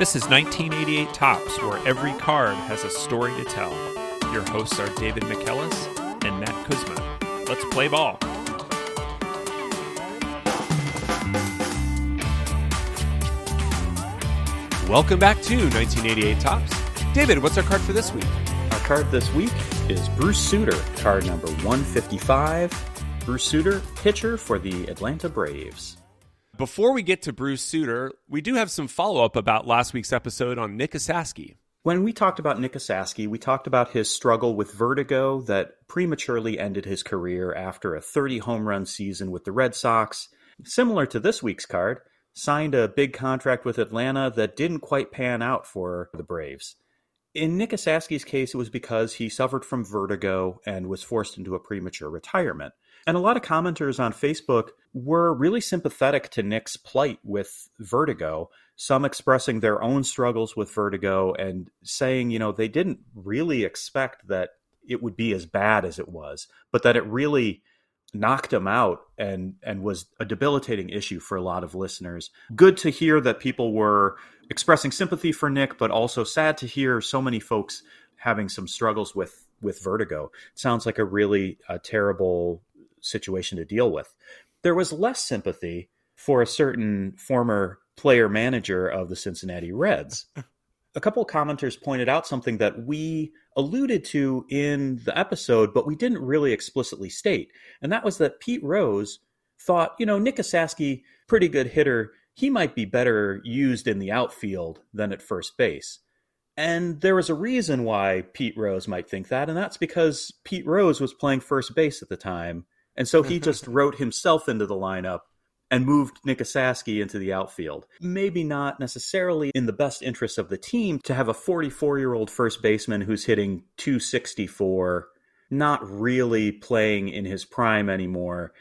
This is 1988 Topps, where every card has a story to tell. Your hosts are David McKellis and Matt Kuzma. Let's play ball. Welcome back to 1988 Topps. David, what's our card for this week? Our card this week is Bruce Sutter, card number 155. Bruce Sutter, pitcher for the Atlanta Braves. Before we get to Bruce Sutter, we do have some follow up about last week's episode on Nick Esasky. When we talked about Nick Esasky, we talked about his struggle with vertigo that prematurely ended his career after a 30 home run season with the Red Sox. Similar to this week's card, signed a big contract with Atlanta that didn't quite pan out for the Braves. In Nick Esasky's case, it was because he suffered from vertigo and was forced into a premature retirement. And a lot of commenters on Facebook were really sympathetic to Nick's plight with vertigo, some expressing their own struggles with vertigo and saying, you know, they didn't really expect that it would be as bad as it was, but that it really knocked him out and and was a debilitating issue for a lot of listeners. Good to hear that people were expressing sympathy for Nick, but also sad to hear so many folks having some struggles with with vertigo. It sounds like a really uh, terrible situation to deal with. There was less sympathy for a certain former player manager of the Cincinnati Reds. a couple of commenters pointed out something that we alluded to in the episode, but we didn't really explicitly state. And that was that Pete Rose thought, you know, Nick Esasky, pretty good hitter, he might be better used in the outfield than at first base. And there was a reason why Pete Rose might think that, and that's because Pete Rose was playing first base at the time and so he mm-hmm. just wrote himself into the lineup and moved Nick Esasky into the outfield. Maybe not necessarily in the best interest of the team to have a 44 year old first baseman who's hitting 264, not really playing in his prime anymore,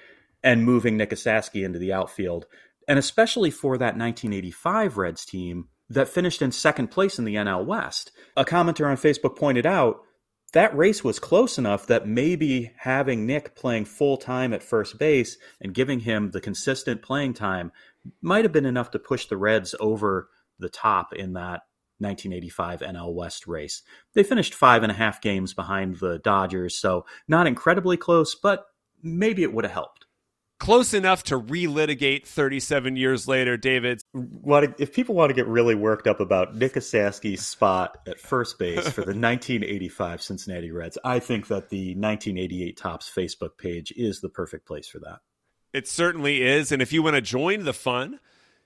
and moving Nick Esasky into the outfield. And especially for that 1985 Reds team that finished in second place in the NL West. A commenter on Facebook pointed out that race was close enough that maybe having Nick playing full time at first base and giving him the consistent playing time might have been enough to push the Reds over the top in that 1985 NL West race. They finished five and a half games behind the Dodgers, so not incredibly close, but maybe it would have helped close enough to relitigate 37 years later, David. If people want to get really worked up about Nick Esasky's spot at first base for the 1985 Cincinnati Reds, I think that the 1988 Topps Facebook page is the perfect place for that. It certainly is. And if you want to join the fun,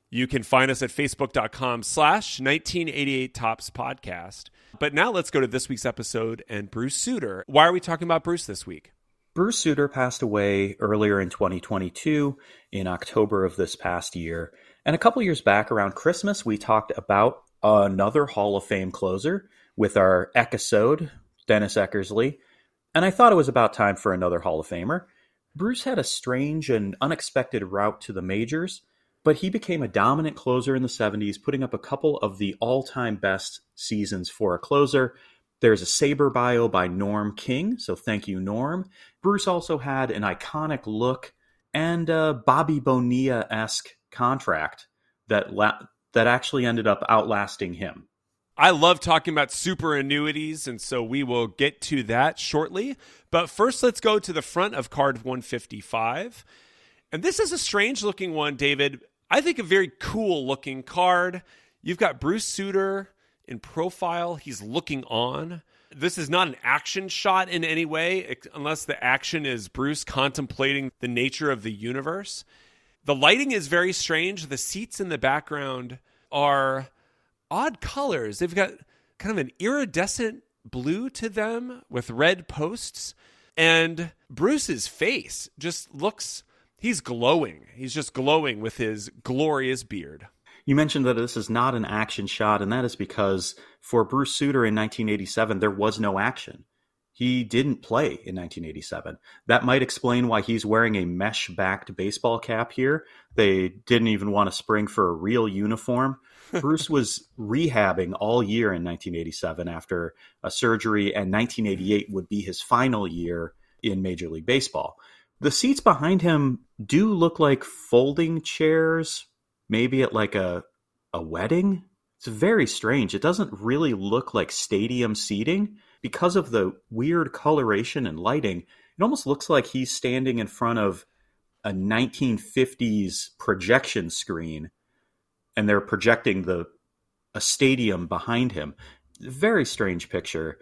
you can find us at facebook.com slash 1988 Topps Podcast. But now let's go to this week's episode and Bruce Sutter. Why are we talking about Bruce this week? Bruce Sutter passed away earlier in 2022, in October of this past year. And a couple years back, around Christmas, we talked about another Hall of Fame closer with our episode, Dennis Eckersley. And I thought it was about time for another Hall of Famer. Bruce had a strange and unexpected route to the majors, but he became a dominant closer in the 70s, putting up a couple of the all time best seasons for a closer. There's a SABR bio by Norm King, so thank you, Norm. Bruce also had an iconic look and a Bobby Bonilla esque contract that la- that actually ended up outlasting him. I love talking about super annuities, and so we will get to that shortly. But first, let's go to the front of card 155. And this is a strange looking one, David. I think a very cool looking card. You've got Bruce Sutter in profile. He's looking on. This is not an action shot in any way, unless the action is Bruce contemplating the nature of the universe. The lighting is very strange. The seats in the background are odd colors. They've got kind of an iridescent blue to them with red posts. And Bruce's face just looks, he's glowing. He's just glowing with his glorious beard. You mentioned that this is not an action shot, and that is because for Bruce Sutter in 1987, there was no action. He didn't play in 1987. That might explain why he's wearing a mesh backed baseball cap here. They didn't even want to spring for a real uniform. Bruce was rehabbing all year in 1987 after a surgery, and 1988 would be his final year in Major League Baseball. The seats behind him do look like folding chairs maybe at like a a wedding. It's very strange. It doesn't really look like stadium seating because of the weird coloration and lighting. It almost looks like he's standing in front of a 1950s projection screen and they're projecting the a stadium behind him. Very strange picture.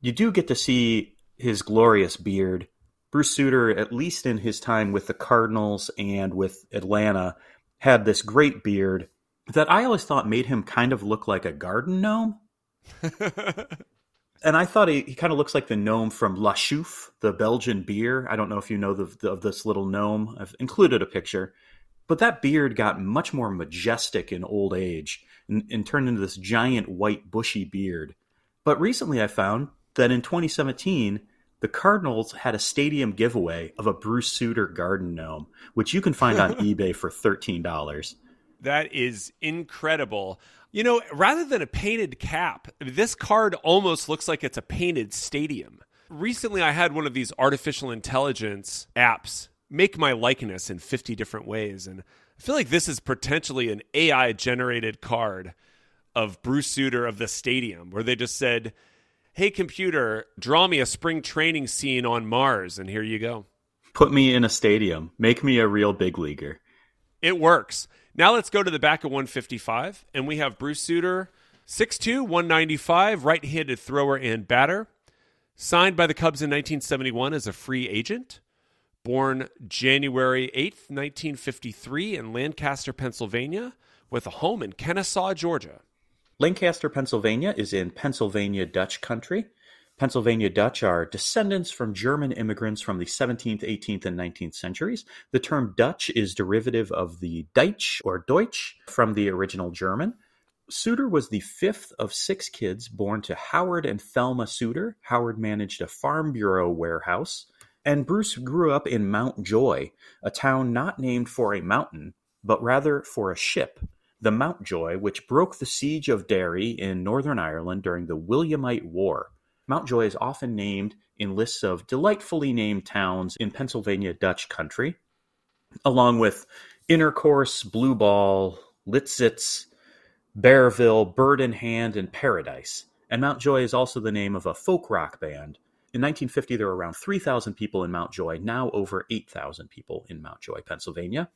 You do get to see his glorious beard. Bruce Sutter, at least in his time with the Cardinals and with Atlanta, had this great beard that I always thought made him kind of look like a garden gnome. and I thought he, he kind of looks like the gnome from La Chouffe, the Belgian beer. I don't know if you know the, the, of this little gnome. I've included a picture. But that beard got much more majestic in old age and, and turned into this giant white bushy beard. But recently I found that in 2017, the Cardinals had a stadium giveaway of a Bruce Sutter garden gnome, which you can find on eBay for $13. That is incredible. You know, rather than a painted cap, this card almost looks like it's a painted stadium. Recently, I had one of these artificial intelligence apps make my likeness in 50 different ways. And I feel like this is potentially an AI generated card of Bruce Sutter of the stadium, where they just said, Hey, computer, draw me a spring training scene on Mars. And here you go. Put me in a stadium. Make me a real big leaguer. It works. Now let's go to the back of 155, and we have Bruce Sutter, 6'2, 195, right handed thrower and batter. Signed by the Cubs in 1971 as a free agent. Born January 8th, 1953, in Lancaster, Pennsylvania, with a home in Kennesaw, Georgia. Lancaster, Pennsylvania is in Pennsylvania Dutch country. Pennsylvania Dutch are descendants from German immigrants from the 17th, 18th, and 19th centuries. The term Dutch is derivative of the Deutsch or Deutsch from the original German. Sutter was the fifth of six kids born to Howard and Thelma Sutter. Howard managed a farm bureau warehouse. And Bruce grew up in Mount Joy, a town not named for a mountain, but rather for a ship, the Mountjoy, which broke the siege of Derry in Northern Ireland during the Williamite War. Mountjoy is often named in lists of delightfully named towns in Pennsylvania Dutch country, along with Intercourse, Blue Ball, Lititz, Bareville, Bird in Hand, and Paradise. And Mountjoy is also the name of a folk rock band. In 1950, there were around 3,000 people in Mountjoy, now over 8,000 people in Mountjoy, Pennsylvania.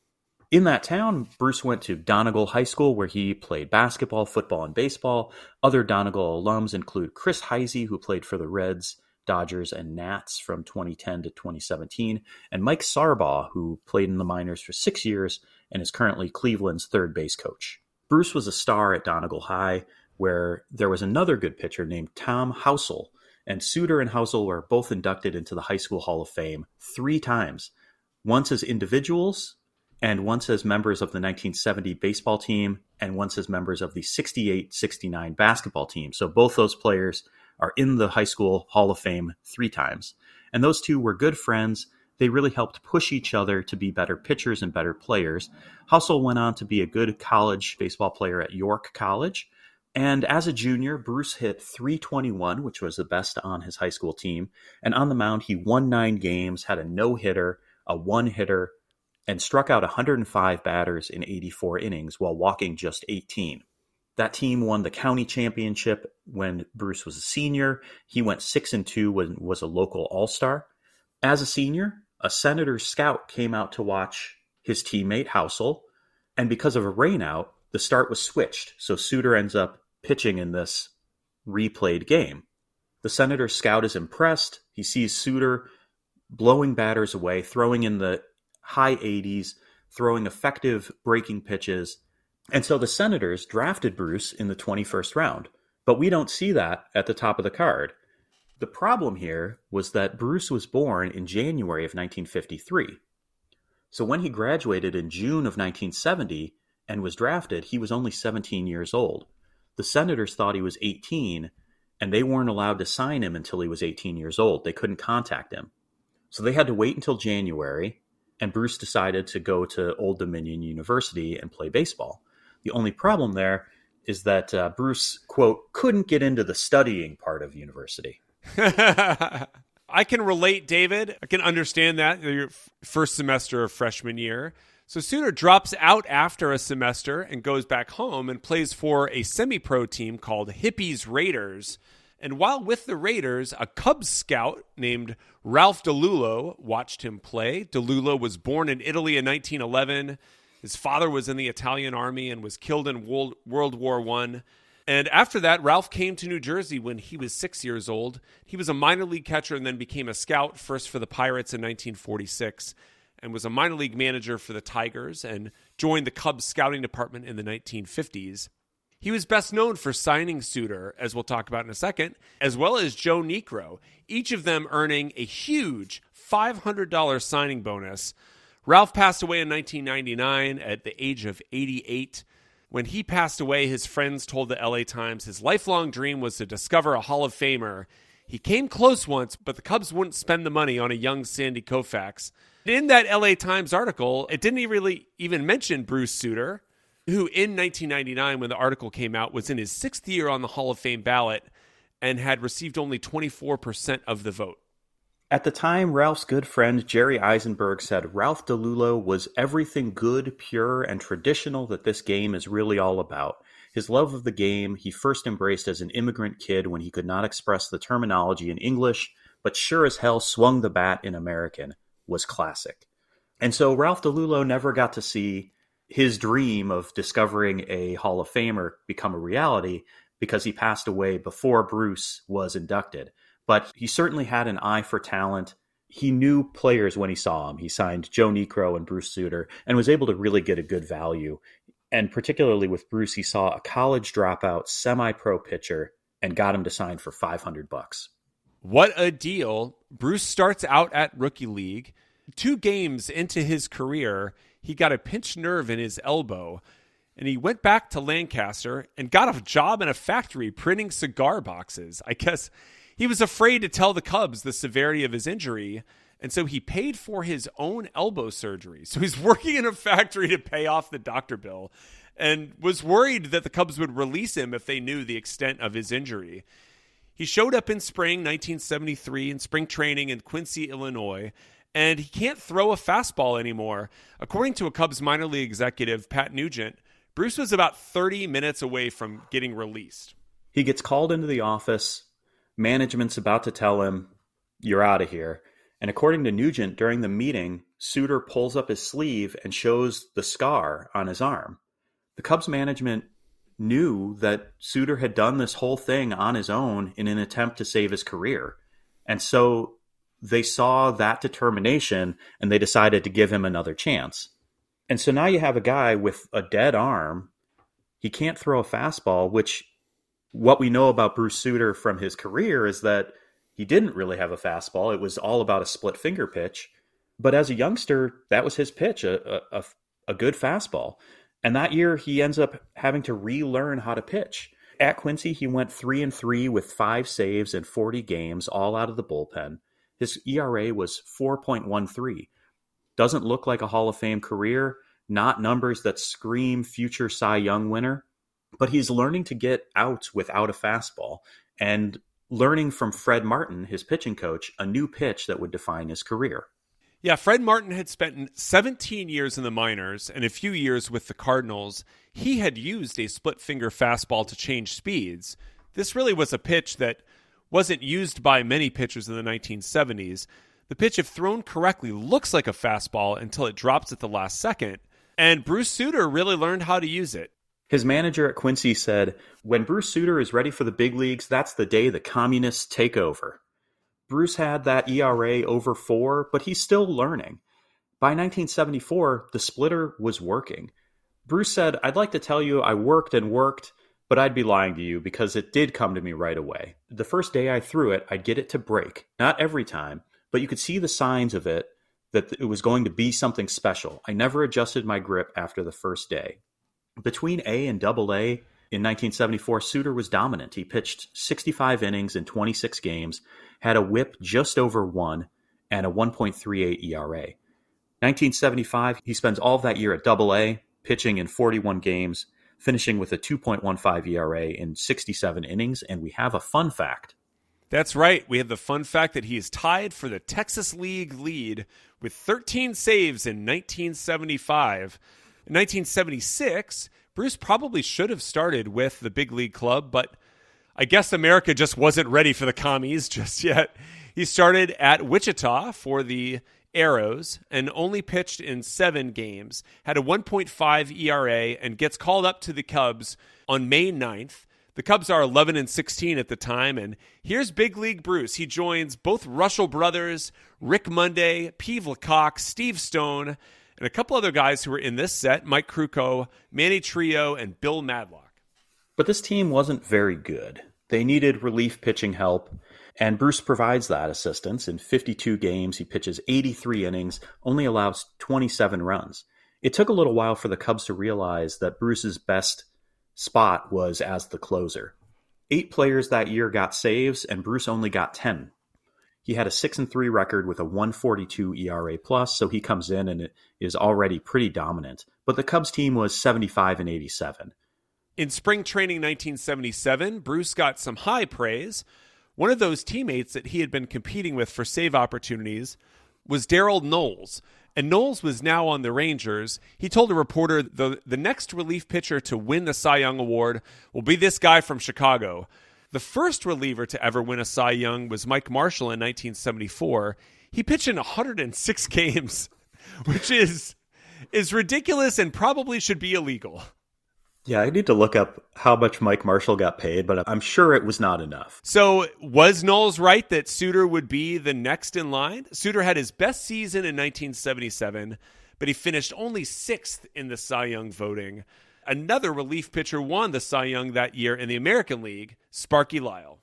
In that town, Bruce went to Donegal High School where he played basketball, football, and baseball. Other Donegal alums include Chris Heisey, who played for the Reds, Dodgers, and Nats from 2010 to 2017, and Mike Sarbaugh, who played in the minors for six years and is currently Cleveland's third base coach. Bruce was a star at Donegal High, where there was another good pitcher named Tom Housel, and Sutter and Housel were both inducted into the High School Hall of Fame three times, once as individuals and once as members of the 1970 baseball team, and once as members of the 68 69 basketball team. So both those players are in the high school Hall of Fame three times. And those two were good friends. They really helped push each other to be better pitchers and better players. Housel went on to be a good college baseball player at York College. And as a junior, Bruce hit 321, which was the best on his high school team. And on the mound, he won nine games, had a no hitter, a one hitter, and struck out 105 batters in 84 innings while walking just 18. That team won the county championship when Bruce was a senior. He went 6 and 2 when was a local all-star. As a senior, a senator scout came out to watch his teammate Housel, and because of a rainout, the start was switched. So Sutter ends up pitching in this replayed game. The senator scout is impressed. He sees Sutter blowing batters away, throwing in the high 80s, throwing effective breaking pitches. And so the Senators drafted Bruce in the 21st round. But we don't see that at the top of the card. The problem here was that Bruce was born in January of 1953. So when he graduated in June of 1970 and was drafted, he was only 17 years old. The Senators thought he was 18, and they weren't allowed to sign him until he was 18 years old. They couldn't contact him. So they had to wait until January and Bruce decided to go to Old Dominion University and play baseball. The only problem there is that uh, Bruce, quote, couldn't get into the studying part of university. I can relate, David. I can understand that your first semester of freshman year. So Sutter drops out after a semester and goes back home and plays for a semi pro team called Hippies Raiders. And while with the Raiders, a Cubs scout named Ralph DiLullo watched him play. DiLullo was born in Italy in 1911. His father was in the Italian army and was killed in World, World War One. And after that, Ralph came to New Jersey when he was six years old. He was a minor league catcher and then became a scout, first for the Pirates in 1946, and was a minor league manager for the Tigers and joined the Cubs scouting department in the 1950s. He was best known for signing Sutter, as we'll talk about in a second, as well as Joe Niekro, each of them earning a huge $500 signing bonus. Ralph passed away in 1999 at the age of 88. When he passed away, his friends told the LA Times his lifelong dream was to discover a Hall of Famer. He came close once, but the Cubs wouldn't spend the money on a young Sandy Koufax. In that LA Times article, it didn't really even mention Bruce Sutter who in 1999, when the article came out, was in his sixth year on the Hall of Fame ballot and had received only 24% of the vote. At the time, Ralph's good friend Jerry Izenberg said Ralph DiLullo was everything good, pure, and traditional that this game is really all about. His love of the game he first embraced as an immigrant kid when he could not express the terminology in English, but sure as hell swung the bat in American, was classic. And so Ralph DiLullo never got to see his dream of discovering a Hall of Famer become a reality because he passed away before Bruce was inducted. But he certainly had an eye for talent. He knew players when he saw them. He signed Joe Niekro and Bruce Sutter and was able to really get a good value. And particularly with Bruce, he saw a college dropout semi pro pitcher and got him to sign for 500 bucks. What a deal. Bruce starts out at rookie league. Two games into his career, he got a pinched nerve in his elbow and he went back to Lancaster and got a job in a factory printing cigar boxes. I guess he was afraid to tell the Cubs the severity of his injury, and so he paid for his own elbow surgery. So he's working in a factory to pay off the doctor bill and was worried that the Cubs would release him if they knew the extent of his injury. He showed up in spring 1973 in spring training in Quincy, Illinois, and he can't throw a fastball anymore. According to a Cubs minor league executive, Pat Nugent, Bruce was about 30 minutes away from getting released. He gets called into the office. Management's about to tell him, You're out of here. And according to Nugent, during the meeting, Sutter pulls up his sleeve and shows the scar on his arm. The Cubs management knew that Sutter had done this whole thing on his own in an attempt to save his career. And so they saw that determination and they decided to give him another chance. And so now you have a guy with a dead arm. He can't throw a fastball, which what we know about Bruce Sutter from his career is that he didn't really have a fastball. It was all about a split finger pitch. But as a youngster, that was his pitch, a, a, a good fastball. And that year, he ends up having to relearn how to pitch. At Quincy, he went three and three with five saves in 40 games, all out of the bullpen. His ERA was 4.13. Doesn't look like a Hall of Fame career, not numbers that scream future Cy Young winner, but he's learning to get out without a fastball and learning from Fred Martin, his pitching coach, a new pitch that would define his career. Yeah, Fred Martin had spent 17 years in the minors and a few years with the Cardinals. He had used a split finger fastball to change speeds. This really was a pitch that wasn't used by many pitchers in the 1970s. The pitch, if thrown correctly, looks like a fastball until it drops at the last second. And Bruce Sutter really learned how to use it. His manager at Quincy said, When Bruce Sutter is ready for the big leagues, that's the day the communists take over. Bruce had that ERA over four, but he's still learning. By 1974, the splitter was working. Bruce said, I'd like to tell you I worked and worked, but I'd be lying to you because it did come to me right away. The first day I threw it, I'd get it to break. Not every time, but you could see the signs of it that it was going to be something special. I never adjusted my grip after the first day. Between A and double A in 1974, Sutter was dominant. He pitched 65 innings in 26 games, had a whip just over one, and a 1.38 ERA. 1975, he spends all of that year at double A, pitching in 41 games, finishing with a 2.15 ERA in 67 innings. And we have a fun fact. That's right. We have the fun fact that he is tied for the Texas League lead with 13 saves in 1975. In 1976, Bruce probably should have started with the big league club, but I guess America just wasn't ready for the commies just yet. He started at Wichita for the Arrows and only pitched in seven games, had a 1.5 ERA, and gets called up to the Cubs on May 9th. The Cubs are 11 and 16 at the time, and here's Big League Bruce. He joins both Russell brothers, Rick Monday, Pete LaCock, Steve Stone, and a couple other guys who were in this set Mike Krukow, Manny Trillo, and Bill Madlock. But this team wasn't very good. They needed relief pitching help, and Bruce provides that assistance. In 52 games, he pitches 83 innings, only allows 27 runs. It took a little while for the Cubs to realize that Bruce's best spot was as the closer. Eight players that year got saves, and Bruce only got 10. He had a 6 and 3 record with a 142 ERA plus, so he comes in and is already pretty dominant. But the Cubs team was 75 and 87. In spring training 1977, Bruce got some high praise. One of those teammates that he had been competing with for save opportunities was Darold Knowles. And Knowles was now on the Rangers. He told a reporter the, the next relief pitcher to win the Cy Young Award will be this guy from Chicago. The first reliever to ever win a Cy Young was Mike Marshall in 1974. He pitched in 106 games, which is is ridiculous and probably should be illegal. Yeah, I need to look up how much Mike Marshall got paid, but I'm sure it was not enough. So, was Knowles right that Sutter would be the next in line? Sutter had his best season in 1977, but he finished only sixth in the Cy Young voting. Another relief pitcher won the Cy Young that year in the American League, Sparky Lyle.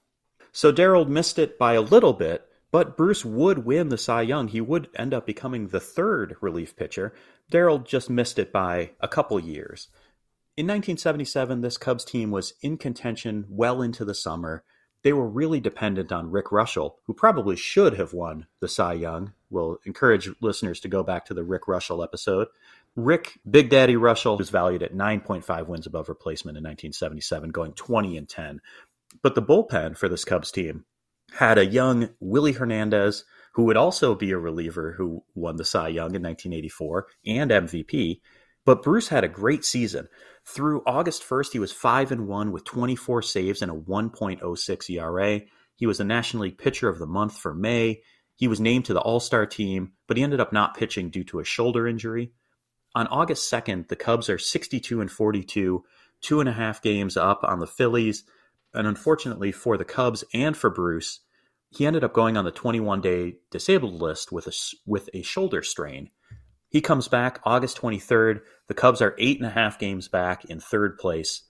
So, Darold missed it by a little bit, but Bruce would win the Cy Young. He would end up becoming the third relief pitcher. Darold just missed it by a couple years. In 1977, this Cubs team was in contention well into the summer. They were really dependent on Rick Reuschel, who probably should have won the Cy Young. We'll encourage listeners to go back to the Rick Reuschel episode. Rick Big Daddy Reuschel was valued at 9.5 wins above replacement in 1977, going 20 and 10. But the bullpen for this Cubs team had a young Willie Hernandez, who would also be a reliever who won the Cy Young in 1984 and MVP. But Bruce had a great season. Through August 1st, he was 5 and 1 with 24 saves and a 1.06 ERA. He was the National League Pitcher of the Month for May. He was named to the All Star team, but he ended up not pitching due to a shoulder injury. On August 2nd, the Cubs are 62 and 42, two and a half games up on the Phillies. And unfortunately for the Cubs and for Bruce, he ended up going on the 21 day disabled list with a, with a shoulder strain. He comes back August 23rd. The Cubs are eight and a half games back in third place.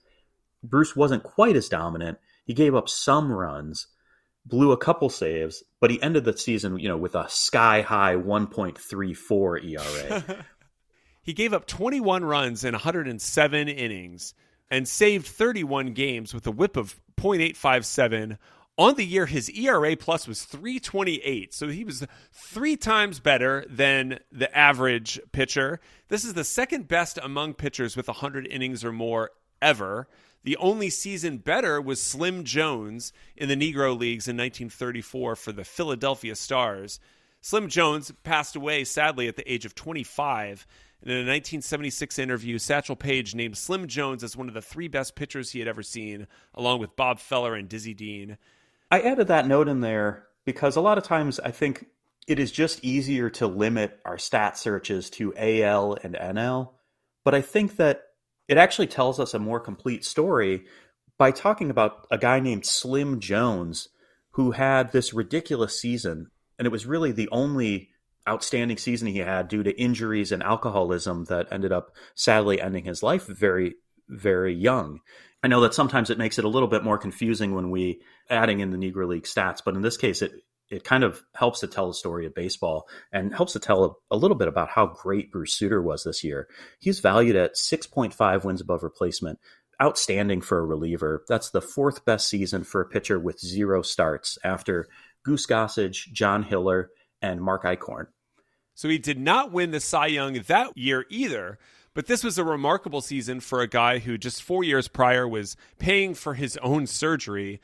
Bruce wasn't quite as dominant. He gave up some runs, blew a couple saves, but he ended the season, you know, with a sky high 1.34 ERA. he gave up 21 runs in 107 innings and saved 31 games with a whip of .857 on the year, his ERA plus was 328. So he was three times better than the average pitcher. This is the second best among pitchers with 100 innings or more ever. The only season better was Slim Jones in the Negro Leagues in 1934 for the Philadelphia Stars. Slim Jones passed away sadly at the age of 25. And in a 1976 interview, Satchel Paige named Slim Jones as one of the three best pitchers he had ever seen, along with Bob Feller and Dizzy Dean. I added that note in there because a lot of times I think it is just easier to limit our stat searches to AL and NL. But I think that it actually tells us a more complete story by talking about a guy named Slim Jones who had this ridiculous season. And it was really the only outstanding season he had due to injuries and alcoholism that ended up sadly ending his life very, very young. I know that sometimes it makes it a little bit more confusing when we adding in the Negro League stats, but in this case, it it kind of helps to tell the story of baseball and helps to tell a, a little bit about how great Bruce Sutter was this year. He's valued at 6.5 wins above replacement, outstanding for a reliever. That's the fourth best season for a pitcher with zero starts after Goose Gossage, John Hiller, and Mark Eichhorn. So he did not win the Cy Young that year either. But this was a remarkable season for a guy who just four years prior was paying for his own surgery.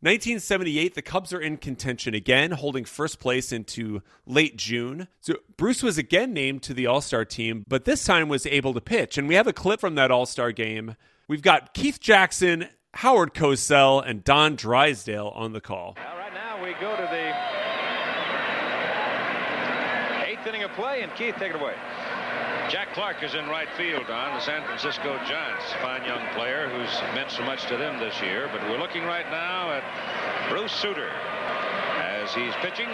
1978, the Cubs are in contention again, holding first place into late June. So Bruce was again named to the All Star team, but this time was able to pitch. And we have a clip from that All Star game. We've got Keith Jackson, Howard Cosell, and Don Drysdale on the call. Right now we go to the eighth inning of play, and Keith, take it away. Jack Clark is in right field on the San Francisco Giants. Fine young player who's meant so much to them this year. But we're looking right now at Bruce Sutter as he's pitching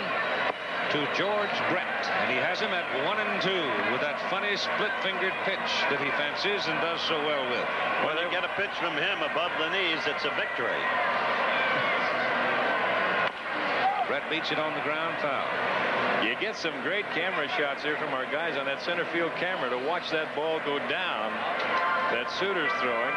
to George Brett. And he has him at one and two with that funny split-fingered pitch that he fancies and does so well with. When you get a pitch from him above the knees, it's a victory. Brett beats it on the ground foul. You get some great camera shots here from our guys on that center field camera to watch that ball go down that Sutter's throwing.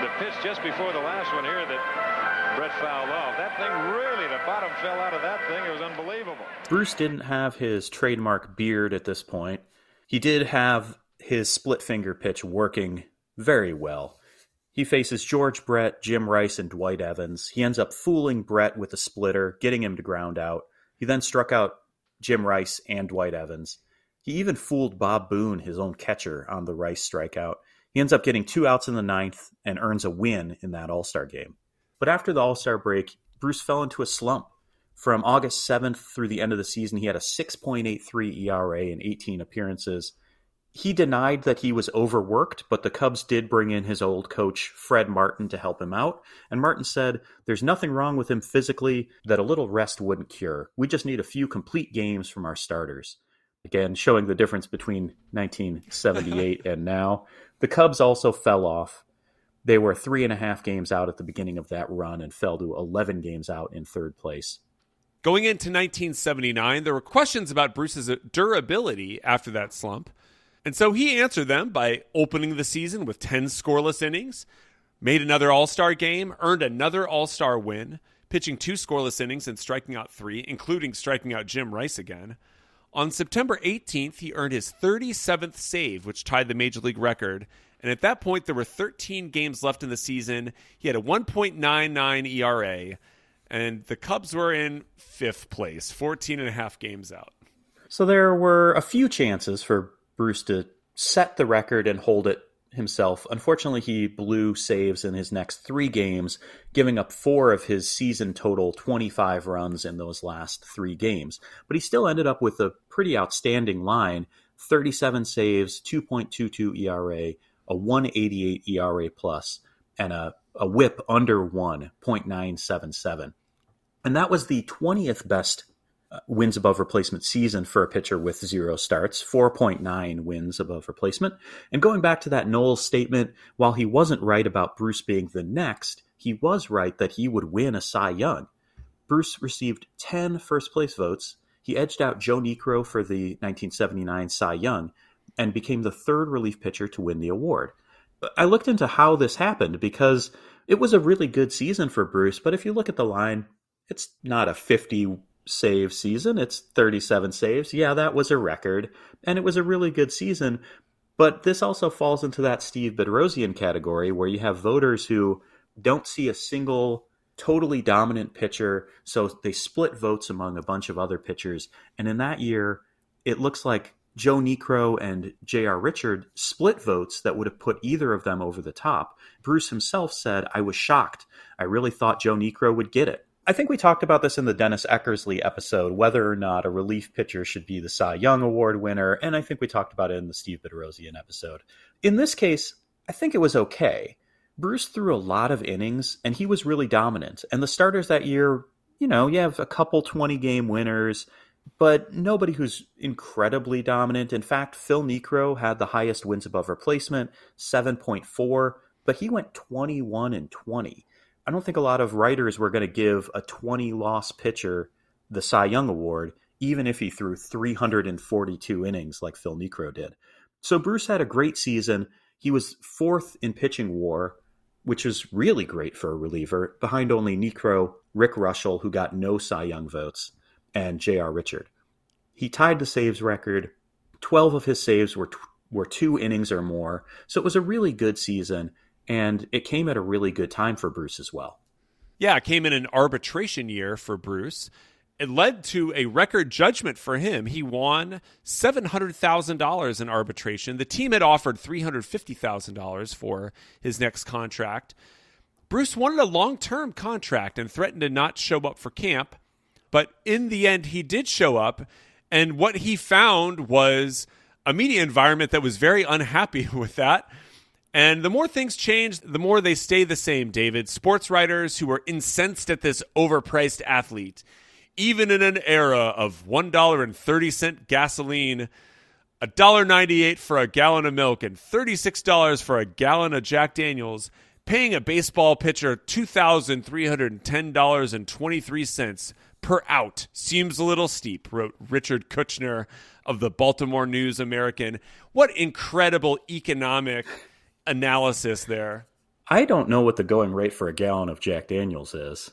The pitch just before the last one here that Brett fouled off. That thing really, the bottom fell out of that thing. It was unbelievable. Bruce didn't have his trademark beard at this point. He did have his split finger pitch working very well. He faces George Brett, Jim Rice, and Dwight Evans. He ends up fooling Brett with a splitter, getting him to ground out. He then struck out Jim Rice and Dwight Evans. He even fooled Bob Boone, his own catcher, on the Rice strikeout. He ends up getting two outs in the ninth and earns a win in that All Star game. But after the All Star break, Bruce fell into a slump. From August 7th through the end of the season, he had a 6.83 ERA in 18 appearances. He denied that he was overworked, but the Cubs did bring in his old coach, Fred Martin, to help him out. And Martin said, There's nothing wrong with him physically that a little rest wouldn't cure. We just need a few complete games from our starters. Again, showing the difference between 1978 and now. The Cubs also fell off. They were three and a half games out at the beginning of that run and fell to 11 games out in third place. Going into 1979, there were questions about Bruce's durability after that slump. And so he answered them by opening the season with 10 scoreless innings, made another All Star game, earned another All Star win, pitching two scoreless innings and striking out three, including striking out Jim Rice again. On September 18th, he earned his 37th save, which tied the major league record. And at that point, there were 13 games left in the season. He had a 1.99 ERA, and the Cubs were in fifth place, 14 and a half games out. So there were a few chances for Bruce to set the record and hold it himself. Unfortunately, he blew saves in his next three games, giving up four of his season total 25 runs in those last three games. But he still ended up with a pretty outstanding line 37 saves, 2.22 ERA, a 188 ERA plus, and a, a whip under 1, 0.977. And that was the 20th best wins above replacement season for a pitcher with zero starts, 4.9 wins above replacement. And going back to that Knowles statement, while he wasn't right about Bruce being the next, he was right that he would win a Cy Young. Bruce received 10 first place votes. He edged out Joe Niekro for the 1979 Cy Young and became the third relief pitcher to win the award. I looked into how this happened because it was a really good season for Bruce, but if you look at the line, it's not a 50 save season. It's 37 saves. Yeah, that was a record, and it was a really good season. But this also falls into that Steve Bedrosian category where you have voters who don't see a single totally dominant pitcher, so they split votes among a bunch of other pitchers. And in that year, it looks like Joe Niekro and J.R. Richard split votes that would have put either of them over the top. Bruce himself said, I was shocked. I really thought Joe Niekro would get it. I think we talked about this in the Dennis Eckersley episode, whether or not a relief pitcher should be the Cy Young Award winner, and I think we talked about it in the Steve Bedrosian episode. In this case, I think it was okay. Bruce threw a lot of innings, and he was really dominant. And the starters that year, you know, you have a couple 20 game winners, but nobody who's incredibly dominant. In fact, Phil Niekro had the highest wins above replacement, 7.4, but he went 21 and 20. I don't think a lot of writers were going to give a 20 loss pitcher the Cy Young Award, even if he threw 342 innings like Phil Niekro did. So Bruce had a great season. He was fourth in pitching war, which is really great for a reliever, behind only Niekro, Rick Reuschel, who got no Cy Young votes, and J.R. Richard. He tied the saves record. 12 of his saves were, were two innings or more. So it was a really good season and it came at a really good time for Bruce as well. Yeah, it came in an arbitration year for Bruce. It led to a record judgment for him. He won $700,000 in arbitration. The team had offered $350,000 for his next contract. Bruce wanted a long term contract and threatened to not show up for camp. But in the end, he did show up. And what he found was a media environment that was very unhappy with that. And the more things change, the more they stay the same, David. Sports writers who were incensed at this overpriced athlete, even in an era of $1.30 gasoline, $1.98 for a gallon of milk, and $36 for a gallon of Jack Daniels, paying a baseball pitcher $2,310.23 per out seems a little steep, wrote Richard Kuchner of the Baltimore News American. What incredible economic analysis there. I don't know what the going rate for a gallon of Jack Daniels is.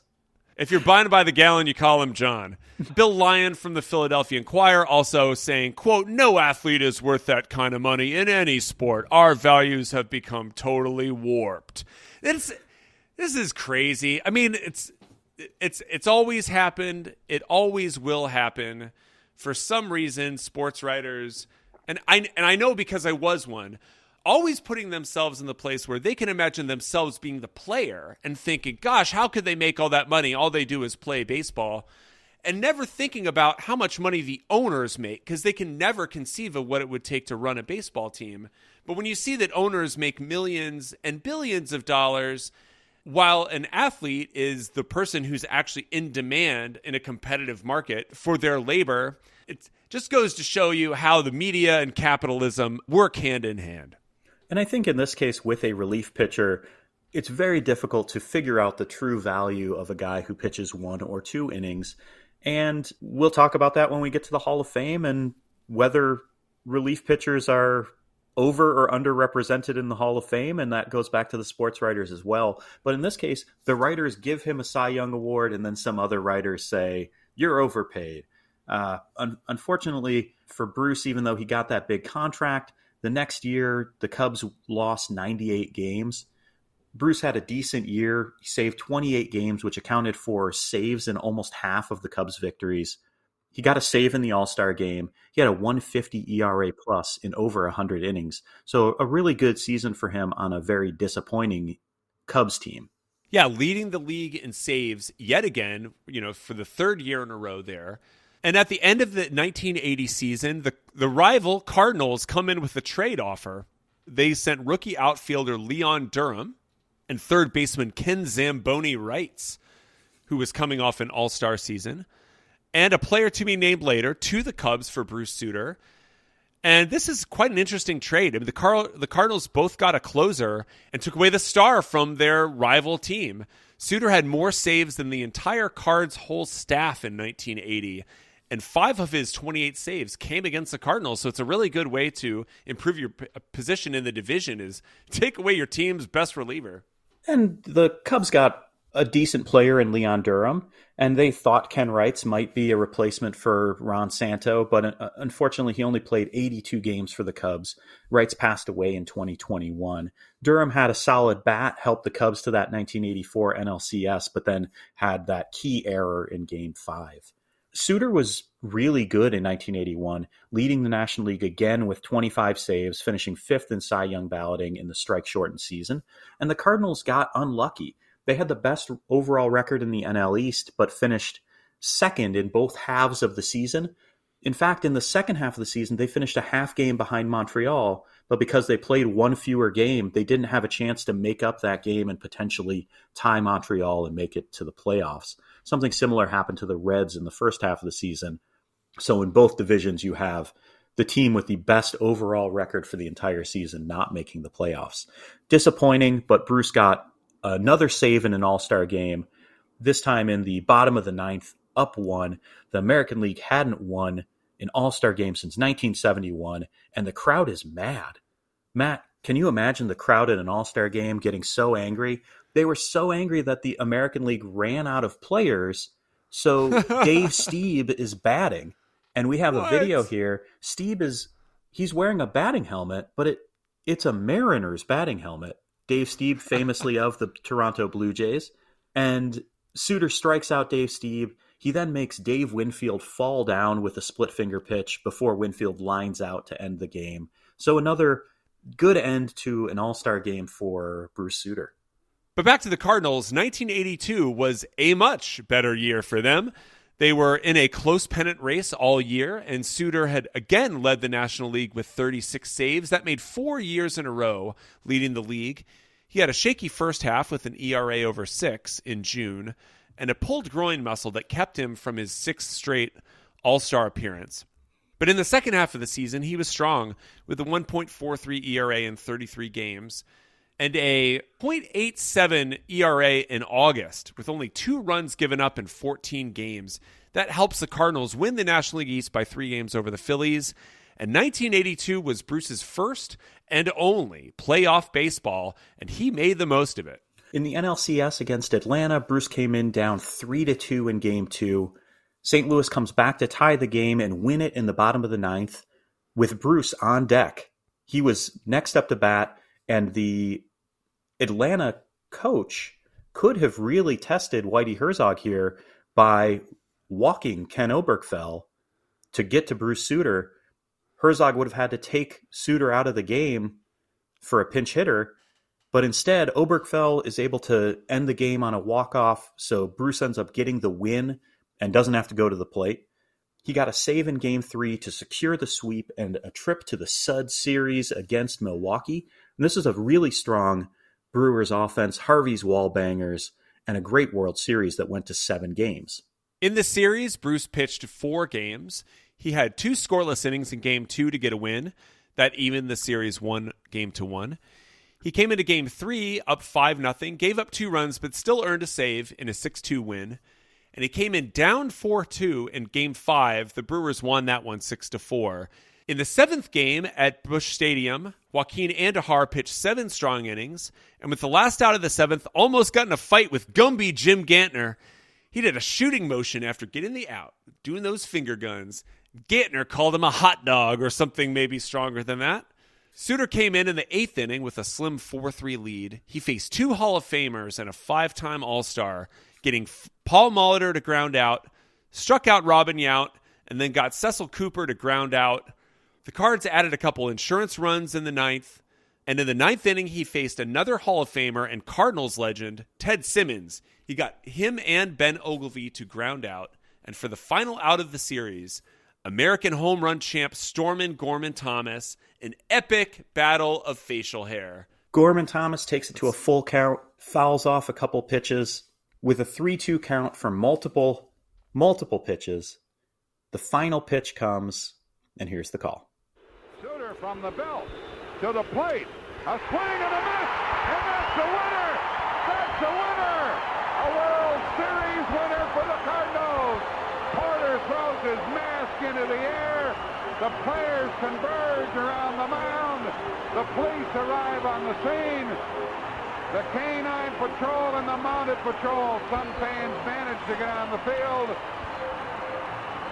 If you're buying by the gallon, you call him John. Bill Lyon from the Philadelphia Inquirer also saying, quote, no athlete is worth that kind of money in any sport. Our values have become totally warped. It's this is crazy. I mean, it's it's it's always happened. It always will happen. For some reason, sports writers and I and I know because I was one, always putting themselves in the place where they can imagine themselves being the player and thinking, "Gosh, how could they make all that money? All they do is play baseball." And never thinking about how much money the owners make because they can never conceive of what it would take to run a baseball team. But when you see that owners make millions and billions of dollars, while an athlete is the person who's actually in demand in a competitive market for their labor, it just goes to show you how the media and capitalism work hand in hand. And I think in this case, with a relief pitcher, it's very difficult to figure out the true value of a guy who pitches one or two innings. And we'll talk about that when we get to the Hall of Fame and whether relief pitchers are over or underrepresented in the Hall of Fame, and that goes back to the sports writers as well. But in this case, the writers give him a Cy Young Award, and then some other writers say, You're overpaid. Uh, un- unfortunately for Bruce, even though he got that big contract, the next year the Cubs lost 98 games. Bruce had a decent year. He saved 28 games, which accounted for saves in almost half of the Cubs' victories. He got a save in the All Star game. He had a 150 ERA plus in over 100 innings. So a really good season for him on a very disappointing Cubs team. Yeah, leading the league in saves yet again, you know, for the third year in a row there. And at the end of the 1980 season, the, the rival Cardinals come in with a trade offer. They sent rookie outfielder Leon Durham and third baseman Ken Zamboni Reitz, who was coming off an all star season and a player to be named later to the Cubs for Bruce Sutter. And this is quite an interesting trade. I mean, the, Car- the Cardinals both got a closer and took away the star from their rival team. Sutter had more saves than the entire Cards' whole staff in 1980, and five of his 28 saves came against the Cardinals. So it's a really good way to improve your p- position in the division is take away your team's best reliever. And the Cubs got a decent player in Leon Durham, and they thought Ken Reitz might be a replacement for Ron Santo, but uh, unfortunately, he only played 82 games for the Cubs. Reitz passed away in 2021. Durham had a solid bat, helped the Cubs to that 1984 NLCS, but then had that key error in Game 5. Sutter was really good in 1981, leading the National League again with 25 saves, finishing fifth in Cy Young balloting in the strike shortened season. And the Cardinals got unlucky. They had the best overall record in the NL East, but finished second in both halves of the season. In fact, in the second half of the season, they finished a half game behind Montreal, but because they played one fewer game, they didn't have a chance to make up that game and potentially tie Montreal and make it to the playoffs. Something similar happened to the Reds in the first half of the season. So in both divisions, you have the team with the best overall record for the entire season not making the playoffs. Disappointing, but Bruce got another save in an All Star game, this time in the bottom of the ninth, up one. The American League hadn't won an All Star game since 1971, and the crowd is mad. Matt, can you imagine the crowd at an All Star game getting so angry? They were so angry that the American League ran out of players. So Dave Stieb is batting, and we have what? a video here. Stieb is he's wearing a batting helmet, but it it's a Mariners batting helmet. Dave Stieb, famously of the Toronto Blue Jays. And Sutter strikes out Dave Stieb. He then makes Dave Winfield fall down with a split finger pitch before Winfield lines out to end the game. So another good end to an all star game for Bruce Sutter. But back to the Cardinals, 1982 was a much better year for them. They were in a close pennant race all year, and Sutter had again led the National League with 36 saves. That made four years in a row leading the league. He had a shaky first half with an ERA over six in June and a pulled groin muscle that kept him from his sixth straight All Star appearance. But in the second half of the season, he was strong with a 1.43 ERA in 33 games and a 0.87 ERA in August with only two runs given up in 14 games. That helps the Cardinals win the National League East by three games over the Phillies. And 1982 was Bruce's first and only playoff baseball, and he made the most of it. In the NLCS against Atlanta, Bruce came in down 3 to 2 in game 2. St. Louis comes back to tie the game and win it in the bottom of the ninth with Bruce on deck. He was next up to bat, and the Atlanta coach could have really tested Whitey Herzog here by walking Ken Oberkfell to get to Bruce Sutter. Herzog would have had to take Sutter out of the game for a pinch hitter, but instead Oberkfell is able to end the game on a walk-off, so Bruce ends up getting the win and doesn't have to go to the plate. He got a save in game three to secure the sweep and a trip to the Sud series against Milwaukee. And this is a really strong Brewers offense, Harvey's wall bangers, and a great World Series that went to seven games. In the series, Bruce pitched four games. He had two scoreless innings in game two to get a win. That evened the series one game to one. He came into game three up 5 nothing, gave up two runs, but still earned a save in a 6 2 win. And he came in down 4 2 in game five. The Brewers won that one 6 4. In the seventh game at Busch Stadium, Joaquin Andujar pitched seven strong innings, and with the last out of the seventh, almost got in a fight with Gumby Jim Gantner. He did a shooting motion after getting the out, doing those finger guns. Gantner called him a hot dog or something maybe stronger than that. Sutter came in in the eighth inning with a slim 4 3 lead. He faced two Hall of Famers and a five time All Star, getting Paul Molitor to ground out, struck out Robin Yount, and then got Cecil Cooper to ground out the Cards added a couple insurance runs in the ninth, and in the ninth inning, he faced another Hall of Famer and Cardinals legend, Ted Simmons. He got him and Ben Oglivie to ground out, and for the final out of the series, American home run champ Stormin Gorman Thomas, an epic battle of facial hair. Gorman Thomas takes it to a full count, fouls off a couple pitches with a 3 2 count for multiple, multiple pitches. The final pitch comes, and here's the call from the belt to the plate. A swing and a miss, and that's the winner. That's the winner. A World Series winner for the Cardinals. Porter throws his mask into the air. The players converge around the mound. The police arrive on the scene. The canine patrol and the mounted patrol. Some fans manage to get on the field.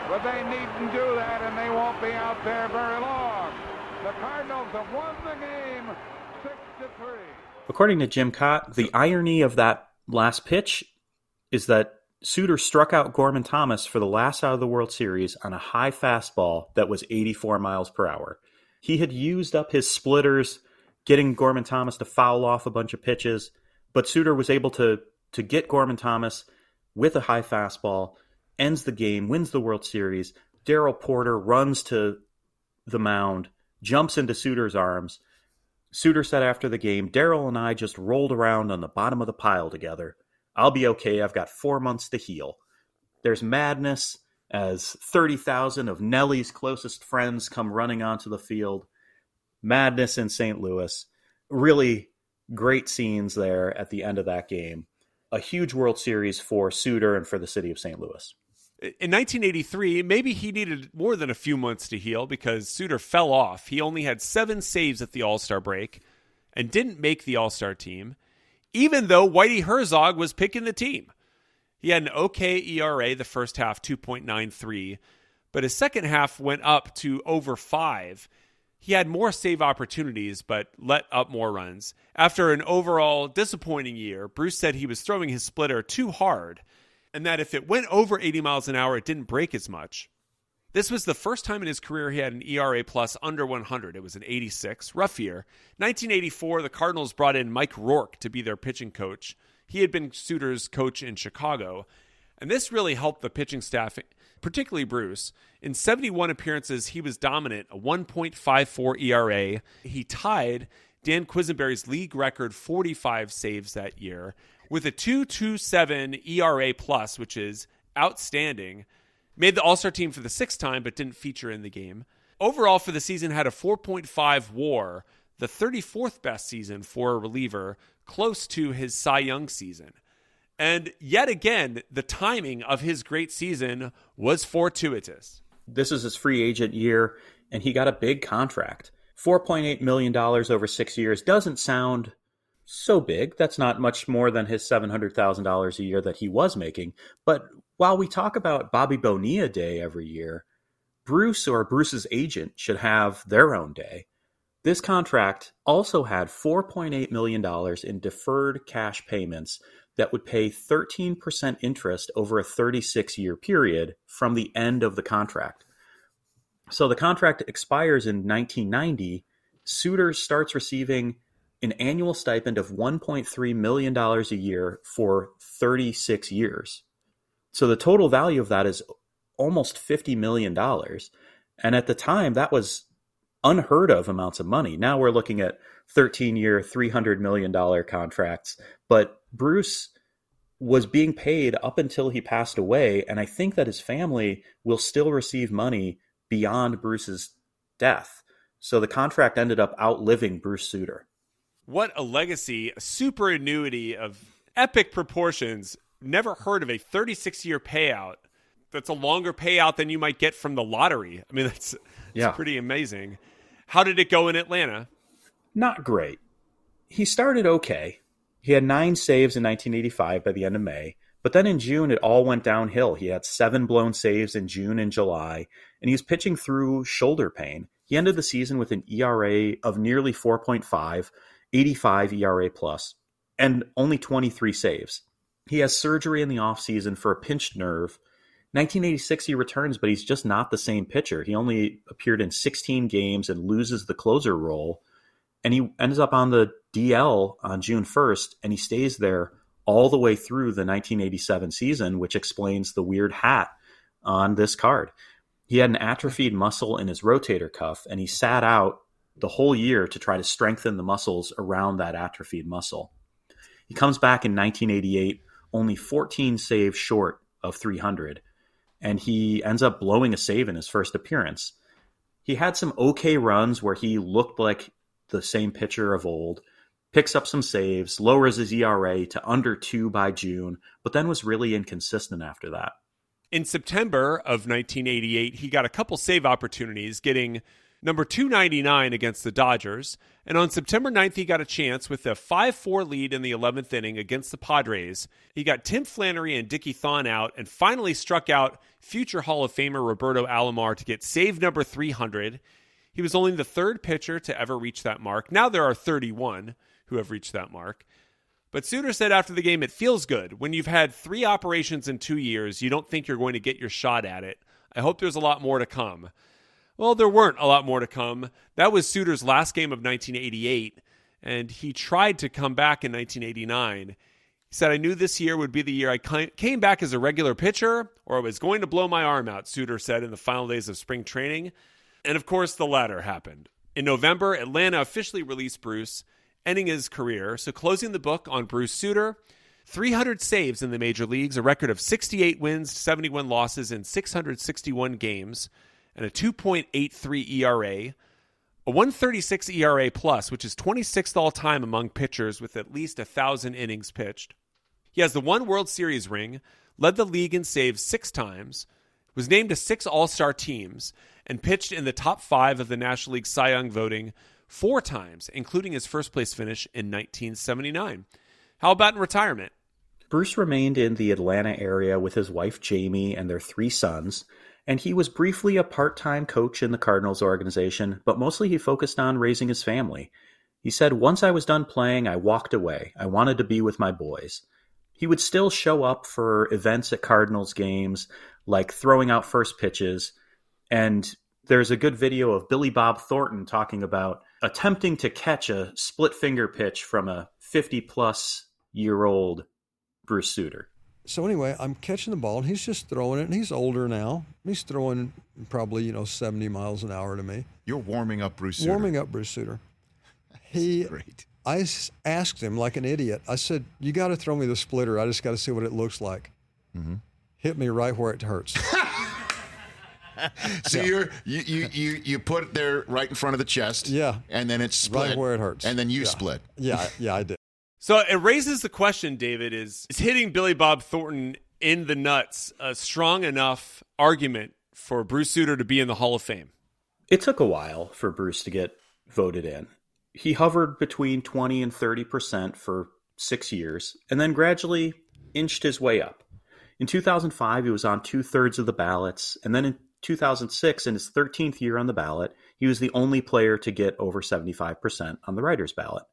But they needn't do that, and they won't be out there very long. The Cardinals have won the game six to three. According to Jim Kaat, the irony of that last pitch is that Sutter struck out Gorman Thomas for the last out of the World Series on a high fastball that was 84 miles per hour. He had used up his splitters, getting Gorman Thomas to foul off a bunch of pitches, but Sutter was able to to get Gorman Thomas with a high fastball, ends the game, wins the World Series. Darrell Porter runs to the mound, jumps into Sutter's arms. Sutter said after the game, Darrell and I just rolled around on the bottom of the pile together. I'll be okay. I've got four months to heal. There's madness as 30,000 of Nellie's closest friends come running onto the field. Madness in St. Louis. Really great scenes there at the end of that game. A huge World Series for Sutter and for the city of St. Louis in 1983, maybe he needed more than a few months to heal because Sutter fell off. He only had seven saves at the All Star break and didn't make the All Star team, even though Whitey Herzog was picking the team. He had an okay ERA the first half, 2.93, but his second half went up to over five. He had more save opportunities, but let up more runs. After an overall disappointing year, Bruce said he was throwing his splitter too hard and that if it went over 80 miles an hour, it didn't break as much. This was the first time in his career he had an ERA plus under 100. It was an 86, rough year. 1984, the Cardinals brought in Mike Roarke to be their pitching coach. He had been Sutter's coach in Chicago, and this really helped the pitching staff, particularly Bruce. In 71 appearances, he was dominant, a 1.54 ERA. He tied Dan Quisenberry's league record 45 saves that year with a 2.27 ERA plus, which is outstanding. Made the All Star team for the sixth time, but didn't feature in the game. Overall, for the season, had a 4.5 WAR, the 34th best season for a reliever, close to his Cy Young season. And yet again, the timing of his great season was fortuitous. This is his free agent year, and he got a big contract. $4.8 million over six years doesn't sound so big. That's not much more than his $700,000 a year that he was making. But while we talk about Bobby Bonilla Day every year, Bruce or Bruce's agent should have their own day. This contract also had $4.8 million in deferred cash payments that would pay 13% interest over a 36 year period from the end of the contract. So the contract expires in 1990. Sutter starts receiving an annual stipend of $1.3 million a year for 36 years. So the total value of that is almost $50 million. And at the time, that was unheard of amounts of money. Now we're looking at 13 year, $300 million contracts. But Bruce was being paid up until he passed away. And I think that his family will still receive money beyond Bruce's death. So the contract ended up outliving Bruce Sutter. What a legacy, a superannuity of epic proportions never heard of a 36 year payout that's a longer payout than you might get from the lottery. I mean, that's, that's yeah. pretty amazing. How did it go in Atlanta? Not great. He started okay. He had nine saves in 1985 by the end of May, but then in June it all went downhill. He had seven blown saves in June and July, and he was pitching through shoulder pain. He ended the season with an ERA of nearly 4.5, 85 ERA plus, and only 23 saves. He has surgery in the offseason for a pinched nerve. 1986 he returns, but he's just not the same pitcher. He only appeared in 16 games and loses the closer role. And he ends up on the DL on June 1st, and he stays there all the way through the 1987 season, which explains the weird hat on this card. He had an atrophied muscle in his rotator cuff, and he sat out the whole year to try to strengthen the muscles around that atrophied muscle. He comes back in 1988 only 14 saves short of 300, and he ends up blowing a save in his first appearance. He had some okay runs where he looked like the same pitcher of old, picks up some saves, lowers his ERA to under two by June, but then was really inconsistent after that. In September of 1988, he got a couple save opportunities, getting number 299 against the Dodgers. And on September 9th, he got a chance with a 5 4 lead in the 11th inning against the Padres. He got Tim Flannery and Dickie Thon out and finally struck out future Hall of Famer Roberto Alomar to get save number 300. He was only the third pitcher to ever reach that mark. Now there are 31 who have reached that mark. But Sutter said after the game, it feels good. When you've had three operations in two years, you don't think you're going to get your shot at it. I hope there's a lot more to come. Well, there weren't a lot more to come. That was Sutter's last game of 1988, and he tried to come back in 1989. He said, I knew this year would be the year I came back as a regular pitcher, or I was going to blow my arm out, Sutter said in the final days of spring training. And of course, the latter happened. In November, Atlanta officially released Bruce, ending his career, so closing the book on Bruce Sutter. 300 saves in the major leagues, a record of 68 wins, 71 losses in 661 games and a 2.83 ERA, a 136 ERA plus, which is 26th all time among pitchers with at least a thousand innings pitched. He has the one World Series ring, led the league in saves six times, was named to six All Star teams, and pitched in the top five of the National League Cy Young voting four times, including his first place finish in 1979. How about in retirement? Bruce remained in the Atlanta area with his wife Jamie and their three sons and he was briefly a part time coach in the Cardinals organization, but mostly he focused on raising his family. He said, Once I was done playing, I walked away. I wanted to be with my boys. he would still show up for events at Cardinals games, like throwing out first pitches. And there's a good video of Billy Bob Thornton talking about attempting to catch a split finger pitch from a 50 plus year old Bruce Sutter. So anyway, I'm catching the ball and he's just throwing it and he's older now. He's throwing probably, you know, 70 miles an hour to me. You're warming up Bruce Sutter. Warming up Bruce Sutter. He Great. I asked him like an idiot. I said, "You got to throw me the splitter. I just got to see what it looks like. Mm-hmm. Hit me right where it hurts." So yeah. you're you, you you you put it there right in front of the chest. Yeah. And then it's split. Right where it hurts. And then you yeah. split. Yeah, yeah, I did. So it raises the question, David, is is hitting Billy Bob Thornton in the nuts a strong enough argument for Bruce Sutter to be in the Hall of Fame? It took a while for Bruce to get voted in. He hovered between 20 and 30% for six years, and then gradually inched his way up. In 2005, he was on two thirds of the ballots, and then in 2006, in his 13th year on the ballot, he was the only player to get over 75% on the writer's ballot.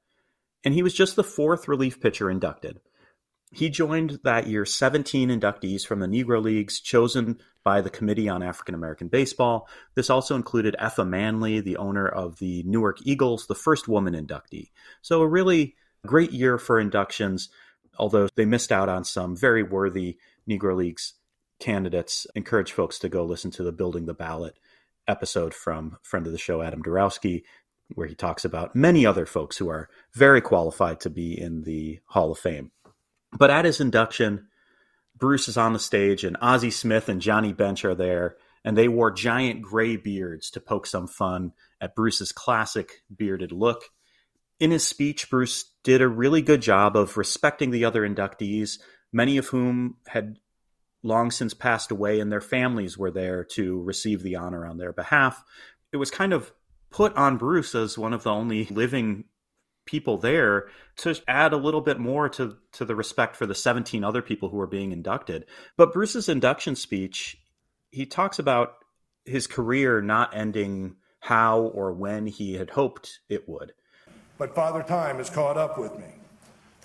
And he was just the fourth relief pitcher inducted. He joined that year 17 inductees from the Negro Leagues chosen by the Committee on African American Baseball. This also included Effa Manley, the owner of the Newark Eagles, the first woman inductee. So, a really great year for inductions, although they missed out on some very worthy Negro Leagues candidates. Encourage folks to go listen to the Building the Ballot episode from friend of the show, Adam Darowski, where he talks about many other folks who are very qualified to be in the Hall of Fame. But at his induction, Bruce is on the stage, and Ozzie Smith and Johnny Bench are there, and they wore giant gray beards to poke some fun at Bruce's classic bearded look. In his speech, Bruce did a really good job of respecting the other inductees, many of whom had long since passed away, and their families were there to receive the honor on their behalf. It was kind of put on Bruce as one of the only living people there to add a little bit more to to the respect for the 17 other people who were being inducted. But Bruce's induction speech, he talks about his career not ending how or when he had hoped it would. But Father Time has caught up with me.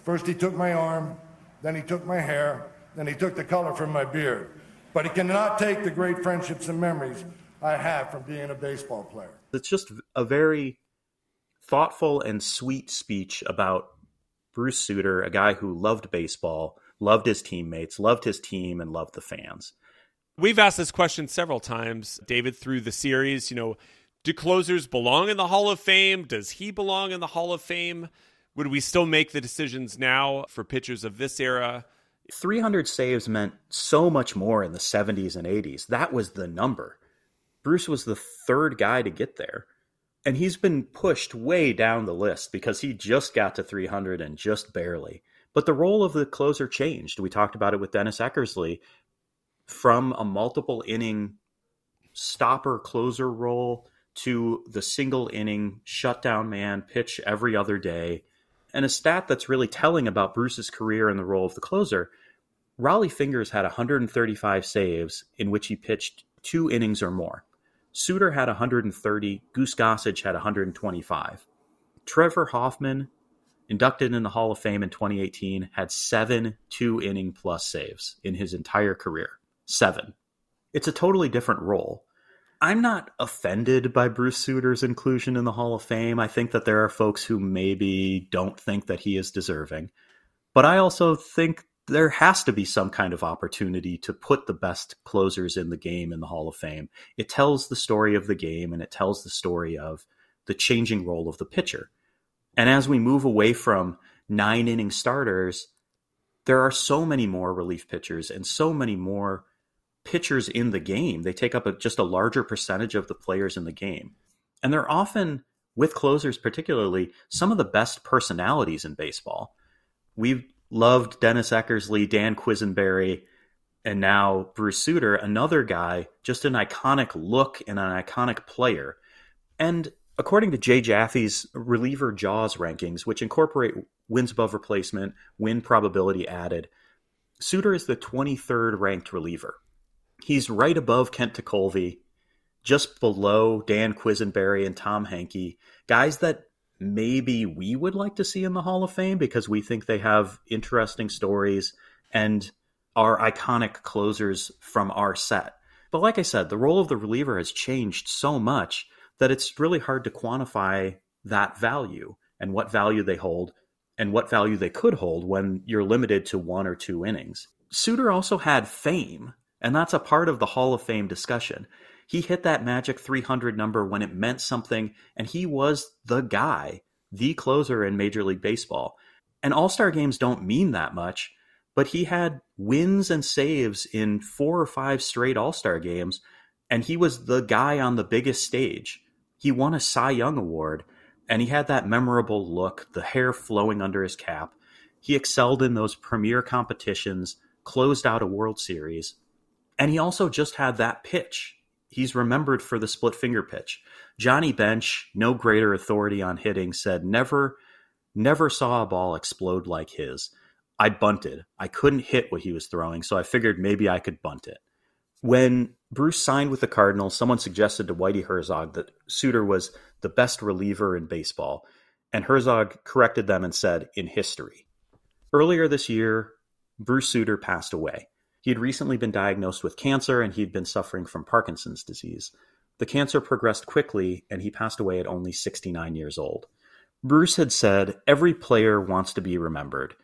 First he took my arm, then he took my hair, then he took the color from my beard. But he cannot take the great friendships and memories I have from being a baseball player. It's just a very thoughtful and sweet speech about Bruce Sutter, a guy who loved baseball, loved his teammates, loved his team, and loved the fans. We've asked this question several times, David, through the series. You know, do closers belong in the Hall of Fame? Does he belong in the Hall of Fame? Would we still make the decisions now for pitchers of this era? 300 saves meant so much more in the 70s and 80s. That was the number. Bruce was the third guy to get there and he's been pushed way down the list because he just got to 300 and just barely. But the role of the closer changed. We talked about it with Dennis Eckersley from a multiple inning stopper closer role to the single inning shutdown man pitch every other day. And a stat that's really telling about Bruce's career in the role of the closer Rollie Fingers had 135 saves in which he pitched two innings or more. Sutter had 130. Goose Gossage had 125. Trevor Hoffman, inducted in the Hall of Fame in 2018, had seven two inning plus saves in his entire career. Seven. It's a totally different role. I'm not offended by Bruce Sutter's inclusion in the Hall of Fame. I think that there are folks who maybe don't think that he is deserving. But I also think there has to be some kind of opportunity to put the best closers in the game in the Hall of Fame. It tells the story of the game and it tells the story of the changing role of the pitcher. And as we move away from nine inning starters, there are so many more relief pitchers and so many more pitchers in the game. They take up a, just a larger percentage of the players in the game. And they're often, with closers particularly, some of the best personalities in baseball. We've loved Dennis Eckersley, Dan Quisenberry, and now Bruce Sutter, another guy, just an iconic look and an iconic player. And according to Jay Jaffe's reliever Jaws rankings, which incorporate wins above replacement, win probability added, Sutter is the 23rd ranked reliever. He's right above Kent Tekulve, just below Dan Quisenberry and Tom Henke, guys that maybe we would like to see in the Hall of Fame because we think they have interesting stories and are iconic closers from our set. But like I said, the role of the reliever has changed so much that it's really hard to quantify that value and what value they hold and what value they could hold when you're limited to one or two innings. Sutter also had fame, and that's a part of the Hall of Fame discussion. He hit that magic 300 number when it meant something, and he was the guy, the closer in Major League Baseball. And All Star games don't mean that much, but he had wins and saves in four or five straight All Star games, and he was the guy on the biggest stage. He won a Cy Young Award, and he had that memorable look, the hair flowing under his cap. He excelled in those premier competitions, closed out a World Series, and he also just had that pitch. He's remembered for the split finger pitch. Johnny Bench, no greater authority on hitting, said never never saw a ball explode like his. I bunted. I couldn't hit what he was throwing, so I figured maybe I could bunt it. When Bruce signed with the Cardinals, someone suggested to Whitey Herzog that Sutter was the best reliever in baseball, and Herzog corrected them and said, in history. Earlier this year, Bruce Sutter passed away. He had recently been diagnosed with cancer and he had been suffering from Parkinson's disease. The cancer progressed quickly and he passed away at only 69 years old. Bruce had said, Every player wants to be remembered,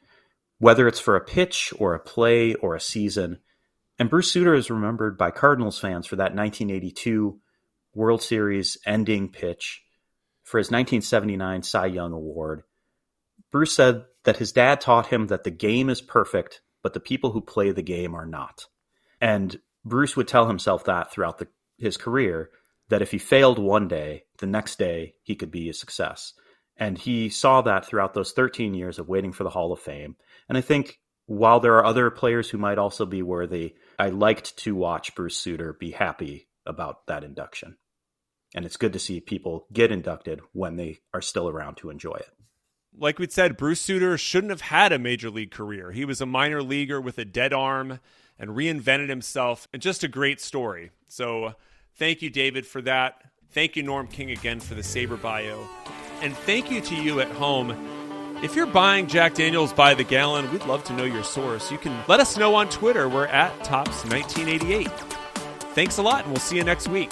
whether it's for a pitch or a play or a season. And Bruce Sutter is remembered by Cardinals fans for that 1982 World Series ending pitch, for his 1979 Cy Young Award. Bruce said that his dad taught him that the game is perfect, but the people who play the game are not. And Bruce would tell himself that throughout the, his career that if he failed one day, the next day he could be a success. And he saw that throughout those 13 years of waiting for the Hall of Fame. And I think while there are other players who might also be worthy, I liked to watch Bruce Sutter be happy about that induction. And it's good to see people get inducted when they are still around to enjoy it. Like we said, Bruce Sutter shouldn't have had a major league career. He was a minor leaguer with a dead arm and reinvented himself, and just a great story. So, thank you, David, for that. Thank you, Norm King, again for the SABR bio. And thank you to you at home. If you're buying Jack Daniels by the gallon, we'd love to know your source. You can let us know on Twitter. We're at Topps1988. Thanks a lot, and we'll see you next week.